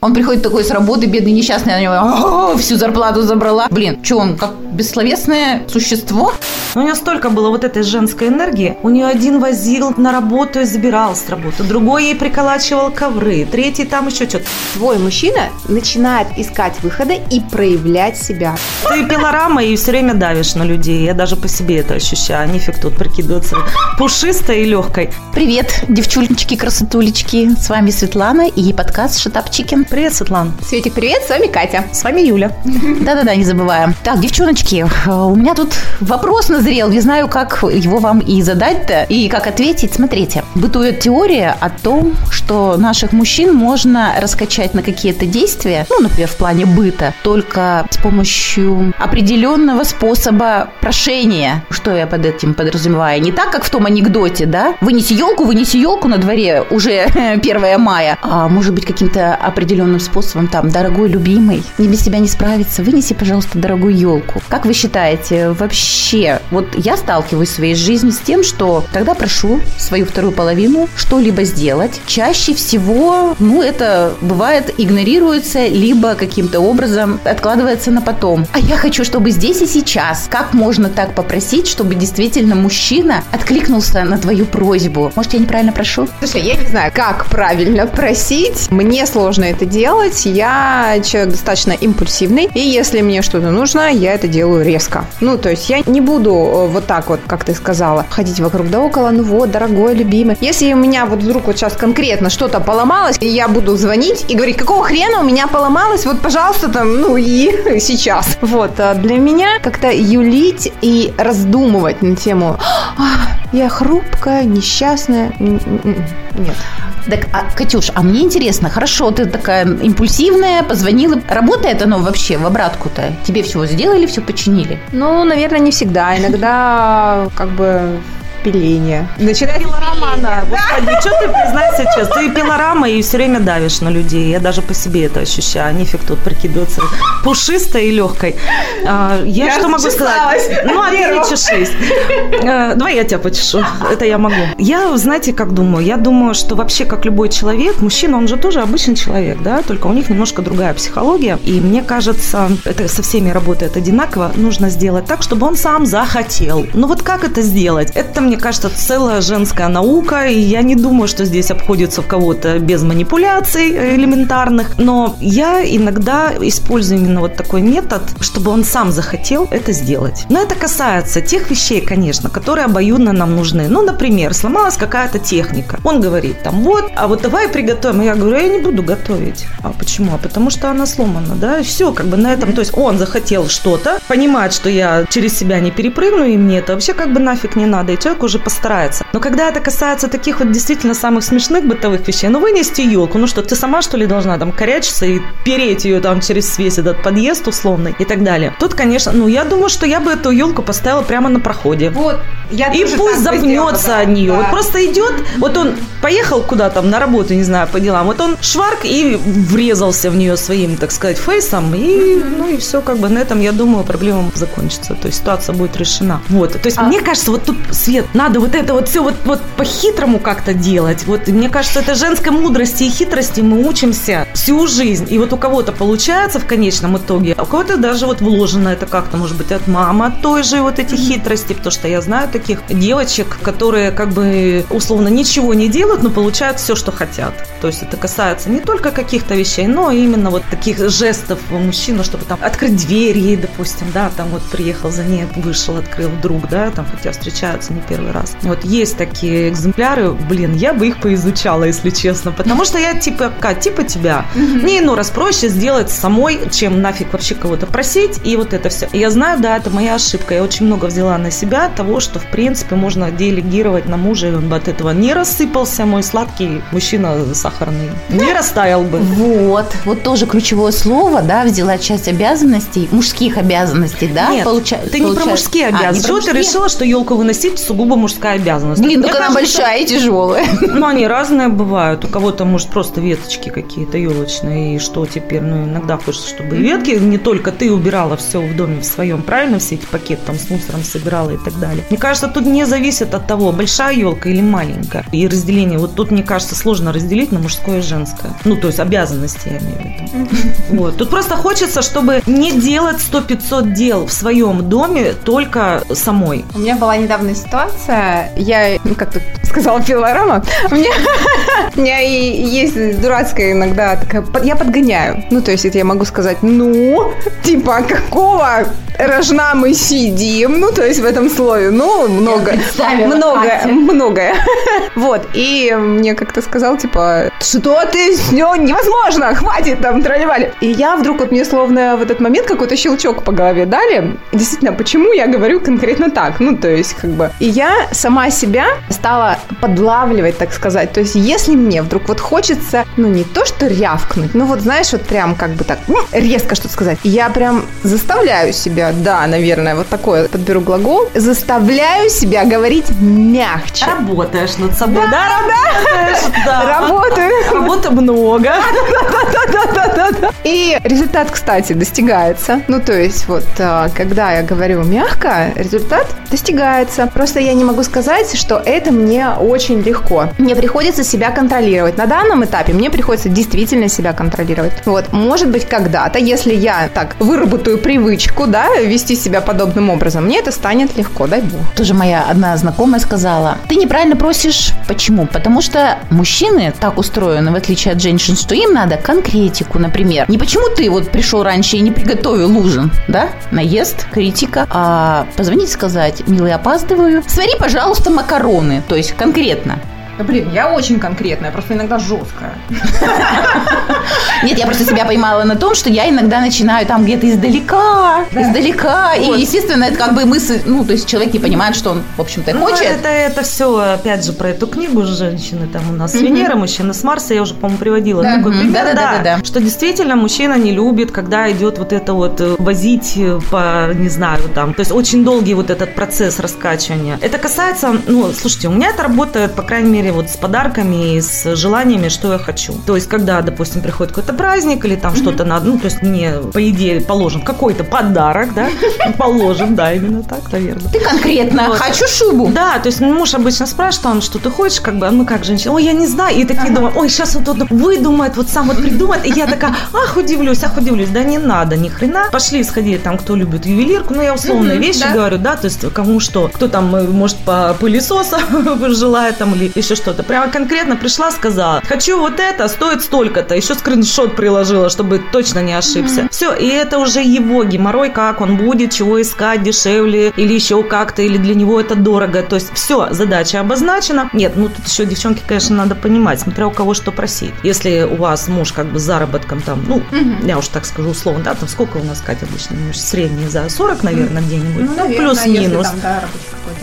Он приходит такой с работы, бедный, несчастный, на него всю зарплату забрала. Блин, что он, как бессловесное существо? У нее столько было вот этой женской энергии. У нее один возил на работу и забирал с работы, другой ей приколачивал ковры, третий там еще что-то. Твой мужчина начинает искать выхода и проявлять себя. Ты пилорама и все время давишь на людей. Я даже по себе это ощущаю. Нифиг тут прикидываться пушистой и легкой. Привет, девчулечки, красотулечки. С вами Светлана и подкаст Шатап Чикен. Привет, Светлана. Светик, привет, с вами Катя. С вами Юля. Да-да-да, не забываем. Так, девчоночки, у меня тут вопрос назрел. Не знаю, как его вам и задать-то, и как ответить. Смотрите, бытует теория о том, что наших мужчин можно раскачать на какие-то действия, ну, например, в плане быта, только с помощью определенного способа прошения. Что я под этим подразумеваю? Не так, как в том анекдоте, да? Вынеси елку, вынеси елку на дворе уже 1 мая. А может быть, каким-то определенным способом там, дорогой любимый, не без себя не справиться, вынеси, пожалуйста, дорогую елку. Как вы считаете, вообще, вот я сталкиваюсь в своей жизни с тем, что когда прошу свою вторую половину что-либо сделать, чаще всего, ну, это бывает игнорируется, либо каким-то образом откладывается на потом. А я хочу, чтобы здесь и сейчас, как можно так попросить, чтобы действительно мужчина откликнулся на твою просьбу? Может, я неправильно прошу? Слушай, я не знаю, как правильно просить. Мне сложно это делать. Я человек достаточно импульсивный. И если мне что-то нужно, я это делаю резко. Ну, то есть я не буду э, вот так вот, как ты сказала, ходить вокруг да около. Ну вот, дорогой, любимый. Если у меня вот вдруг вот сейчас конкретно что-то поломалось, я буду звонить и говорить, какого хрена у меня поломалось, вот, пожалуйста, там, ну и сейчас. Вот, а для меня как-то юлить и раздумывать на тему «А, я хрупкая, несчастная. Нет. Так, а, Катюш, а мне интересно, хорошо, ты такая импульсивная, позвонила. Работает оно вообще в обратку-то? Тебе всего сделали, все починили? Ну, наверное, не всегда. Иногда как бы пиление. Начинает пилорама Господи, что ты признайся честно? Ты пилорама и все время давишь на людей. Я даже по себе это ощущаю. Нифиг тут прикидываться пушистой и легкой. А, я, я что могу сказать? Ну, а ты не чешись. А, давай я тебя почешу. Это я могу. Я, знаете, как думаю? Я думаю, что вообще, как любой человек, мужчина, он же тоже обычный человек, да, только у них немножко другая психология. И мне кажется, это со всеми работает одинаково. Нужно сделать так, чтобы он сам захотел. Ну вот как это сделать? Это мне мне кажется, целая женская наука, и я не думаю, что здесь обходится в кого-то без манипуляций элементарных, но я иногда использую именно вот такой метод, чтобы он сам захотел это сделать. Но это касается тех вещей, конечно, которые обоюдно нам нужны. Ну, например, сломалась какая-то техника. Он говорит там, вот, а вот давай приготовим. Я говорю, я не буду готовить. А почему? А потому что она сломана, да, и все, как бы на этом. То есть он захотел что-то, понимает, что я через себя не перепрыгну, и мне это вообще как бы нафиг не надо. И человек уже постарается. Но когда это касается таких вот действительно самых смешных бытовых вещей, ну вынести елку, ну что, ты сама что ли должна там корячиться и переть ее там через весь этот подъезд условный и так далее. Тут, конечно, ну я думаю, что я бы эту елку поставила прямо на проходе. Вот, я И пусть запнется от нее. Да. Вот просто идет, вот он поехал куда-то на работу, не знаю, по делам, вот он шварк и врезался в нее своим, так сказать, фейсом, и, ну и все, как бы на этом, я думаю, проблема закончится. То есть ситуация будет решена. Вот. То есть а... мне кажется, вот тут, Свет, надо вот это вот все вот, вот по-хитрому как-то делать. Вот мне кажется, это женской мудрости и хитрости мы учимся всю жизнь. И вот у кого-то получается в конечном итоге, а у кого-то даже вот вложено это как-то, может быть, от мамы, от той же вот эти хитрости, потому что я знаю таких девочек, которые как бы условно ничего не делают, но получают все, что хотят. То есть это касается не только каких-то вещей, но именно вот таких жестов мужчины, чтобы там открыть дверь ей, допустим, да, там вот приехал за ней, вышел, открыл друг, да, там хотя встречаются не первый раз. Вот есть такие экземпляры, блин, я бы их поизучала, если честно, потому что я типа, как, типа тебя. Мне иной раз проще сделать самой, чем нафиг вообще кого-то просить, и вот это все. Я знаю, да, это моя ошибка. Я очень много взяла на себя того, что, в принципе, можно делегировать на мужа, и он бы от этого не рассыпался, мой сладкий мужчина сахарный. Не растаял бы. Вот, вот тоже ключевое слово, да, взяла часть обязанностей, мужских обязанностей, да? Нет, получа... ты не про мужские обязанности. А, про Что ты решила, что елку выносить сугубо мужская обязанность. Блин, только она большая и тяжелая. Ну, они разные бывают. У кого-то, может, просто веточки какие-то елочные. И что теперь? Ну, иногда хочется, чтобы и ветки, не только ты убирала все в доме в своем, правильно? Все эти пакеты там с мусором собирала и так далее. Мне кажется, тут не зависит от того, большая елка или маленькая. И разделение, вот тут, мне кажется, сложно разделить на мужское и женское. Ну, то есть обязанности, я имею в виду. Вот. Тут просто хочется, чтобы не делать 100-500 дел в своем доме только самой. У меня была недавно ситуация, я, ну, как ты сказала, пилорама, у меня, у меня и есть дурацкая иногда такая, я подгоняю. Ну, то есть это я могу сказать, ну, типа, какого рожна мы сидим, ну, то есть в этом слове, ну, много, представила, многое. Вот, и мне как-то сказал, типа, что ты, ну, невозможно, хватит там, тролливали. И я вдруг, вот мне словно в этот момент какой-то щелчок по голове дали. Действительно, почему я говорю конкретно так? Ну, то есть, как бы... И я сама себя стала подлавливать, так сказать. То есть, если мне вдруг вот хочется, ну, не то что рявкнуть, ну, вот, знаешь, вот прям как бы так резко что-то сказать, я прям заставляю себя, да, наверное, вот такое подберу глагол, заставляю себя говорить мягче. Работаешь над собой, да? Работаешь, да. Работаю. Работы много. И результат, кстати, достигается. Ну, то есть, вот, а, когда я говорю мягко, результат достигается. Просто я не могу сказать, что это мне очень легко. Мне приходится себя контролировать. На данном этапе мне приходится действительно себя контролировать. Вот, может быть, когда-то, если я так выработаю привычку, да, вести себя подобным образом, мне это станет легко, дай бог. Тоже моя одна знакомая сказала, ты неправильно просишь. Почему? Потому что мужчины так устроены, в отличие от женщин, что им надо конкретику, например. Не почему ты вот пришел раньше и не приготовил ужин, да? Наезд, критика. А позвонить сказать, милый, опаздываю. Свари, пожалуйста, макароны. То есть конкретно. Да, блин, я очень конкретная, просто иногда жесткая. Нет, я просто себя поймала на том, что я иногда начинаю там где-то издалека, издалека. И, естественно, это как бы мысль, ну, то есть человек не понимает, что он, в общем-то, Ну, хочет. это, это все, опять же, про эту книгу женщины там у нас с Венеры, мужчины с Марса. Я уже, по-моему, приводила Да. такой пример. Да-да-да-да-да. Что действительно мужчина не любит, когда идет вот это вот э, возить э, по, не знаю, там. То есть очень долгий вот этот процесс раскачивания. Это касается, ну, слушайте, у меня это работает, по крайней мере, вот с подарками и с желаниями, что я хочу. То есть, когда, допустим, приходит какой-то праздник или там что-то надо, ну, то есть мне, по идее, положен какой-то подарок, да, положен, да, именно так, наверное. Ты конкретно Вот. хочу шубу. Да, то есть муж обычно спрашивает, он, что ты хочешь, как бы, мы как женщины, ой, я не знаю, и такие думают, ой, сейчас вот он выдумает, вот сам вот придумает, и я такая, ах, удивлюсь, ах, удивлюсь, да не надо, ни хрена. Пошли сходили там, кто любит ювелирку, ну, я условные Мгм, вещи да. говорю, да, то есть кому что, кто там, э, может, по пылесоса желает там или еще что-то. Прямо конкретно пришла, сказала, хочу вот это, стоит столько-то, еще скриншот приложила, чтобы точно не ошибся. Все, и это уже его геморрой, как он будет, чего искать дешевле или еще как-то, или для него это дорого. То есть все, задача обозначена. Нет, ну тут еще, девчонки, конечно, надо понимать, смотря у кого что просить. Если у вас муж как бы с заработком там, ну, я уж так скажу условно, да, там сколько у нас, Катя, обычно муж средний за 40, наверное, где-нибудь, ну, плюс-минус.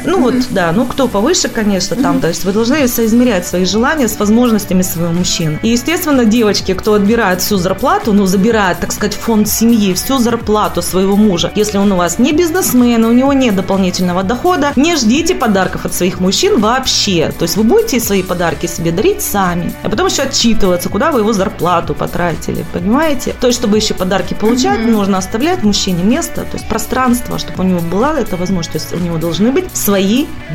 Ну вот, да, ну кто повыше, конечно, там, то есть вы должны соизмерять свои желания с возможностями своего мужчины. И, естественно, девочки, кто отбирает всю зарплату, ну, забирает, так сказать, фонд семьи, всю зарплату своего мужа, если он у вас не бизнесмен, у него нет дополнительного дохода, не ждите подарков от своих мужчин вообще. То есть вы будете свои подарки себе дарить сами, а потом еще отчитываться, куда вы его зарплату потратили, понимаете? То есть, чтобы еще подарки получать, нужно оставлять мужчине место, то есть пространство, чтобы у него была эта возможность, то есть у него должны быть свои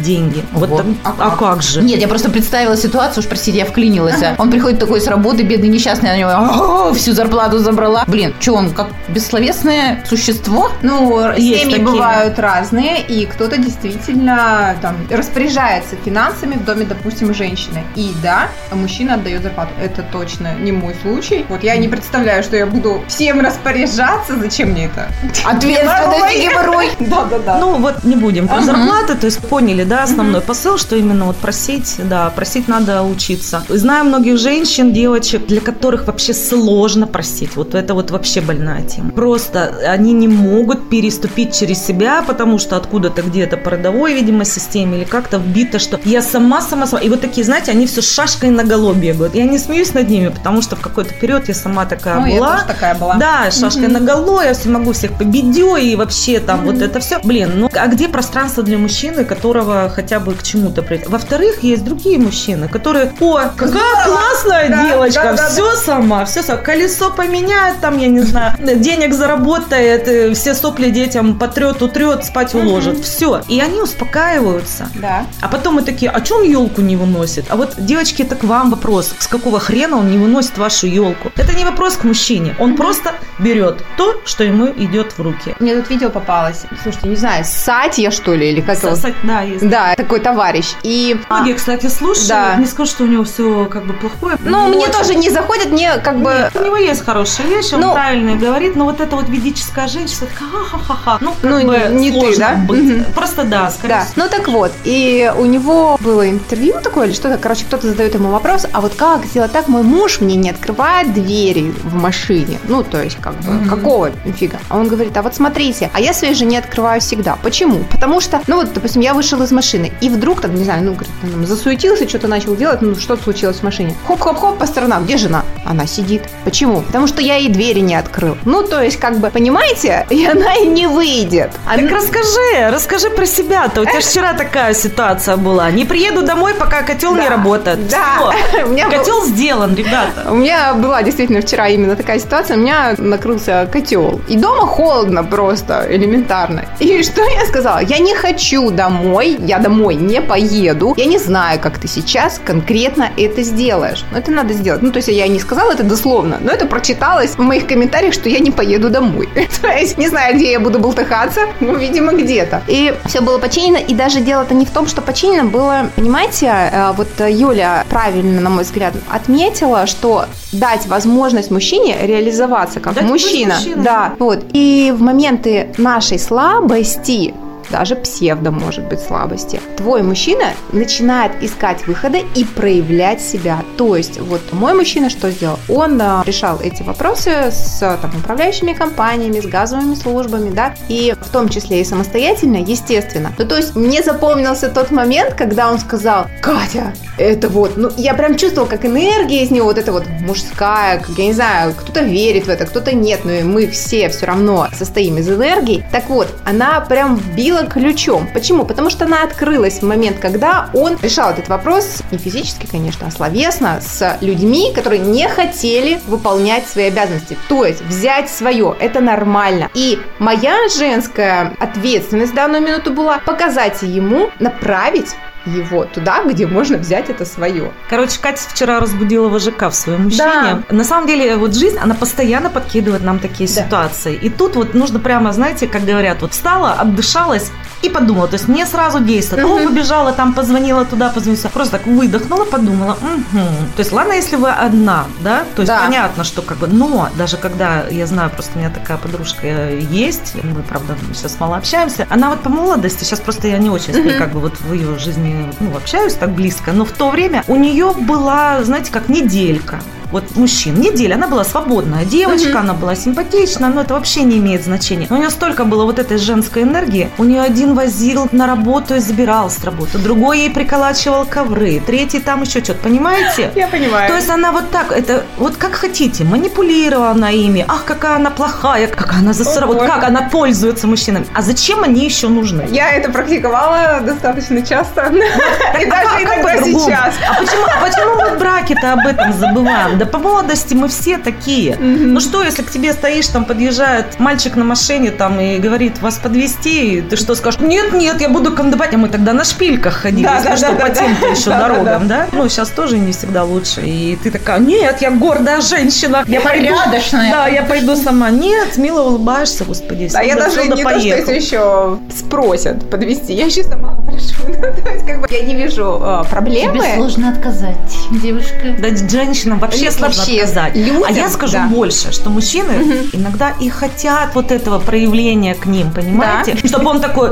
деньги. Вот Ого. так- а как же? Нет, я просто представила ситуацию, уж простите, я вклинилась. Он приходит такой с работы, бедный несчастный, на него «О, всю зарплату забрала. Блин, что он, как бессловесное существо? Ну, Есть семьи такие. бывают разные, и кто-то действительно там распоряжается финансами в доме, допустим, женщины. И да, мужчина отдает зарплату. Это точно не мой случай. Вот я не представляю, что я буду всем распоряжаться. Зачем мне это? Ответственность геморрой. Да-да-да. Ну, вот не будем про зарплаты, то есть поняли, да, основной посыл, что именно вот просить, да, просить надо учиться. Знаю многих женщин, девочек, для которых вообще сложно просить. Вот это вот вообще больная тема. Просто они не могут переступить через себя, потому что откуда-то где-то по родовой, видимо, системе или как-то вбито, что я сама, сама, сама. И вот такие, знаете, они все шашкой на голове бегают. Я не смеюсь над ними, потому что в какой-то период я сама такая Ну, я была. тоже такая была. Да, шашкой на голове, я все могу всех победю и вообще там вот это все. Блин, ну а где пространство для мужчин? Мужчины, которого хотя бы к чему-то прийти. Во-вторых, есть другие мужчины, которые, о, какая Здорово! классная да, девочка, да, да, все да. сама, все сама, колесо поменяет, там, я не знаю, денег заработает, э, все сопли детям потрет, утрет, спать уложит, угу. все. И они успокаиваются. Да. А потом мы такие, а он елку не выносит? А вот, девочки, это к вам вопрос, с какого хрена он не выносит вашу елку? Это не вопрос к мужчине, он угу. просто берет то, что ему идет в руки. Мне тут видео попалось, слушайте, не знаю, Сатья, что ли, или как его? Да, есть. Да, такой товарищ. И... Многие, кстати, слушают, да. не скажу, что у него все как бы плохое. Ну, мне очень. тоже не заходит, мне как бы... Нет, у него есть хорошие вещи, он ну, правильно говорит, но вот эта вот ведическая женщина, такая, ха-ха-ха, ну, как ну, бы не ты, да? Быть. Просто да, скорее да. Ну, так вот, и у него было интервью такое или что-то, короче, кто-то задает ему вопрос, а вот как сделать так, мой муж мне не открывает двери в машине, ну, то есть, как бы, mm-hmm. какого фига? А он говорит, а вот смотрите, а я своей жене открываю всегда. Почему? Потому что, ну, вот, допустим, я вышел из машины, и вдруг, там, не знаю, ну, говорит, там, засуетился, что-то начал делать, ну, что-то случилось в машине. Хоп-хоп-хоп по сторонам, где жена? Она сидит. Почему? Потому что я ей двери не открыл. Ну, то есть, как бы, понимаете, и она и не выйдет. Она... Так расскажи, расскажи про себя-то. У тебя же вчера такая ситуация была. Не приеду домой, пока котел да. не работает. Да. У меня котел был... сделан, ребята. У меня была действительно вчера именно такая ситуация. У меня накрылся котел. И дома холодно просто, элементарно. И что я сказала? Я не хочу домой, я домой не поеду. Я не знаю, как ты сейчас конкретно это сделаешь. Но это надо сделать. Ну, то есть я не сказала это дословно, но это прочиталось в моих комментариях, что я не поеду домой. то есть не знаю, где я буду болтыхаться, ну, видимо, где-то. И все было починено, и даже дело-то не в том, что починено было, понимаете, э, вот Юля правильно, на мой взгляд, отметила, что дать возможность мужчине реализоваться как дать мужчина. Да, вот. И в моменты нашей слабости даже псевдо может быть слабости. Твой мужчина начинает искать выходы и проявлять себя. То есть вот мой мужчина что сделал? Он а, решал эти вопросы с там, управляющими компаниями, с газовыми службами, да, и в том числе и самостоятельно, естественно. Ну, то есть мне запомнился тот момент, когда он сказал, Катя, это вот, ну, я прям чувствовал, как энергия из него, вот это вот мужская, как, я не знаю, кто-то верит в это, кто-то нет, но мы все все равно состоим из энергии. Так вот, она прям била била ключом. Почему? Потому что она открылась в момент, когда он решал этот вопрос, не физически, конечно, а словесно, с людьми, которые не хотели выполнять свои обязанности. То есть взять свое, это нормально. И моя женская ответственность в данную минуту была показать ему, направить его туда, где можно взять это свое. Короче, Катя вчера разбудила ВЖК в своем мужчине. Да. На самом деле, вот жизнь, она постоянно подкидывает нам такие да. ситуации. И тут вот нужно прямо, знаете, как говорят, вот встала, отдышалась и подумала. То есть не сразу действовать. Угу. О, побежала, там позвонила туда, позвонила. Просто так выдохнула, подумала. Угу. То есть ладно, если вы одна, да? То есть да. понятно, что как бы, но даже когда, я знаю, просто у меня такая подружка есть, мы, правда, сейчас мало общаемся, она вот по молодости, сейчас просто я не очень угу. как бы вот в ее жизни ну, общаюсь так близко, но в то время у нее была, знаете, как неделька вот мужчин. Неделя, она была свободная девочка, угу. она была симпатична, но это вообще не имеет значения. Но у нее столько было вот этой женской энергии. У нее один возил на работу и забирал с работы, другой ей приколачивал ковры, третий там еще что-то, понимаете? Я понимаю. То есть она вот так, это вот как хотите, манипулировала на ими, ах, какая она плохая, как она засра... вот как она пользуется мужчинами. А зачем они еще нужны? Я это практиковала достаточно часто. И даже иногда сейчас. А почему мы в браке-то об этом забываем? Да по молодости мы все такие. Mm-hmm. Ну что, если к тебе стоишь, там подъезжает мальчик на машине там и говорит, вас подвести, ты что скажешь? Нет, нет, я буду кандыбать, а мы тогда на шпильках ходили, да, да, что, да, по да, тем-то да, еще да, дорогам, да, да? Ну, сейчас тоже не всегда лучше. И ты такая, нет, я гордая женщина. Я порядочная. Да, я пойду сама. Нет, мило улыбаешься, господи. Да, я даже не то, что еще спросят подвести, я еще сама попрошу. То есть, как бы, я не вижу э, проблемы. Тебе сложно отказать, девушка. Да, женщинам вообще вообще сложно вообще отказать. Людям, а я скажу да. больше, что мужчины угу. иногда и хотят вот этого проявления к ним, понимаете? Да. Чтобы он такой,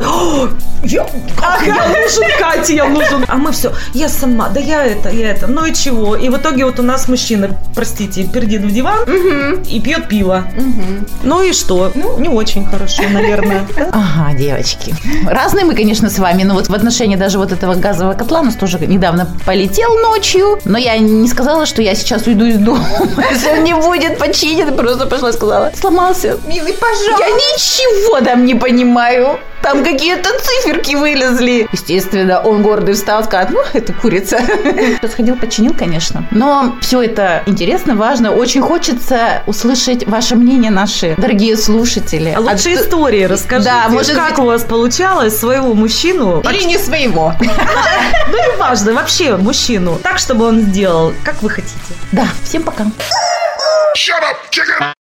я, ага. я нужен Кате, я нужен. А мы все, я сама, да я это, я это, ну и чего? И в итоге вот у нас мужчина, простите, пердит в диван угу. и пьет пиво. Угу. Ну и что? Ну, не очень хорошо, наверное. Ага, девочки. Разные мы, конечно, с вами, но вот в отношении даже вот этого газового котла у нас тоже недавно полетел ночью, но я не сказала, что я сейчас уйду из дома. Если он не будет починен, просто пошла и сказала, сломался. Милый, пожалуйста. Я ничего там не понимаю. Там какие-то циферки вылезли. Естественно, он гордый встал, сказал, ну, это курица. Сходил, починил, конечно. Но все это интересно, важно. Очень хочется услышать ваше мнение, наши дорогие слушатели. А лучше От- истории расскажите. Да, может как быть- у вас получалось своего мужчину, Или не своего. ну не важно, вообще мужчину, так, чтобы он сделал, как вы хотите. Да, всем пока. Shut up, chicken!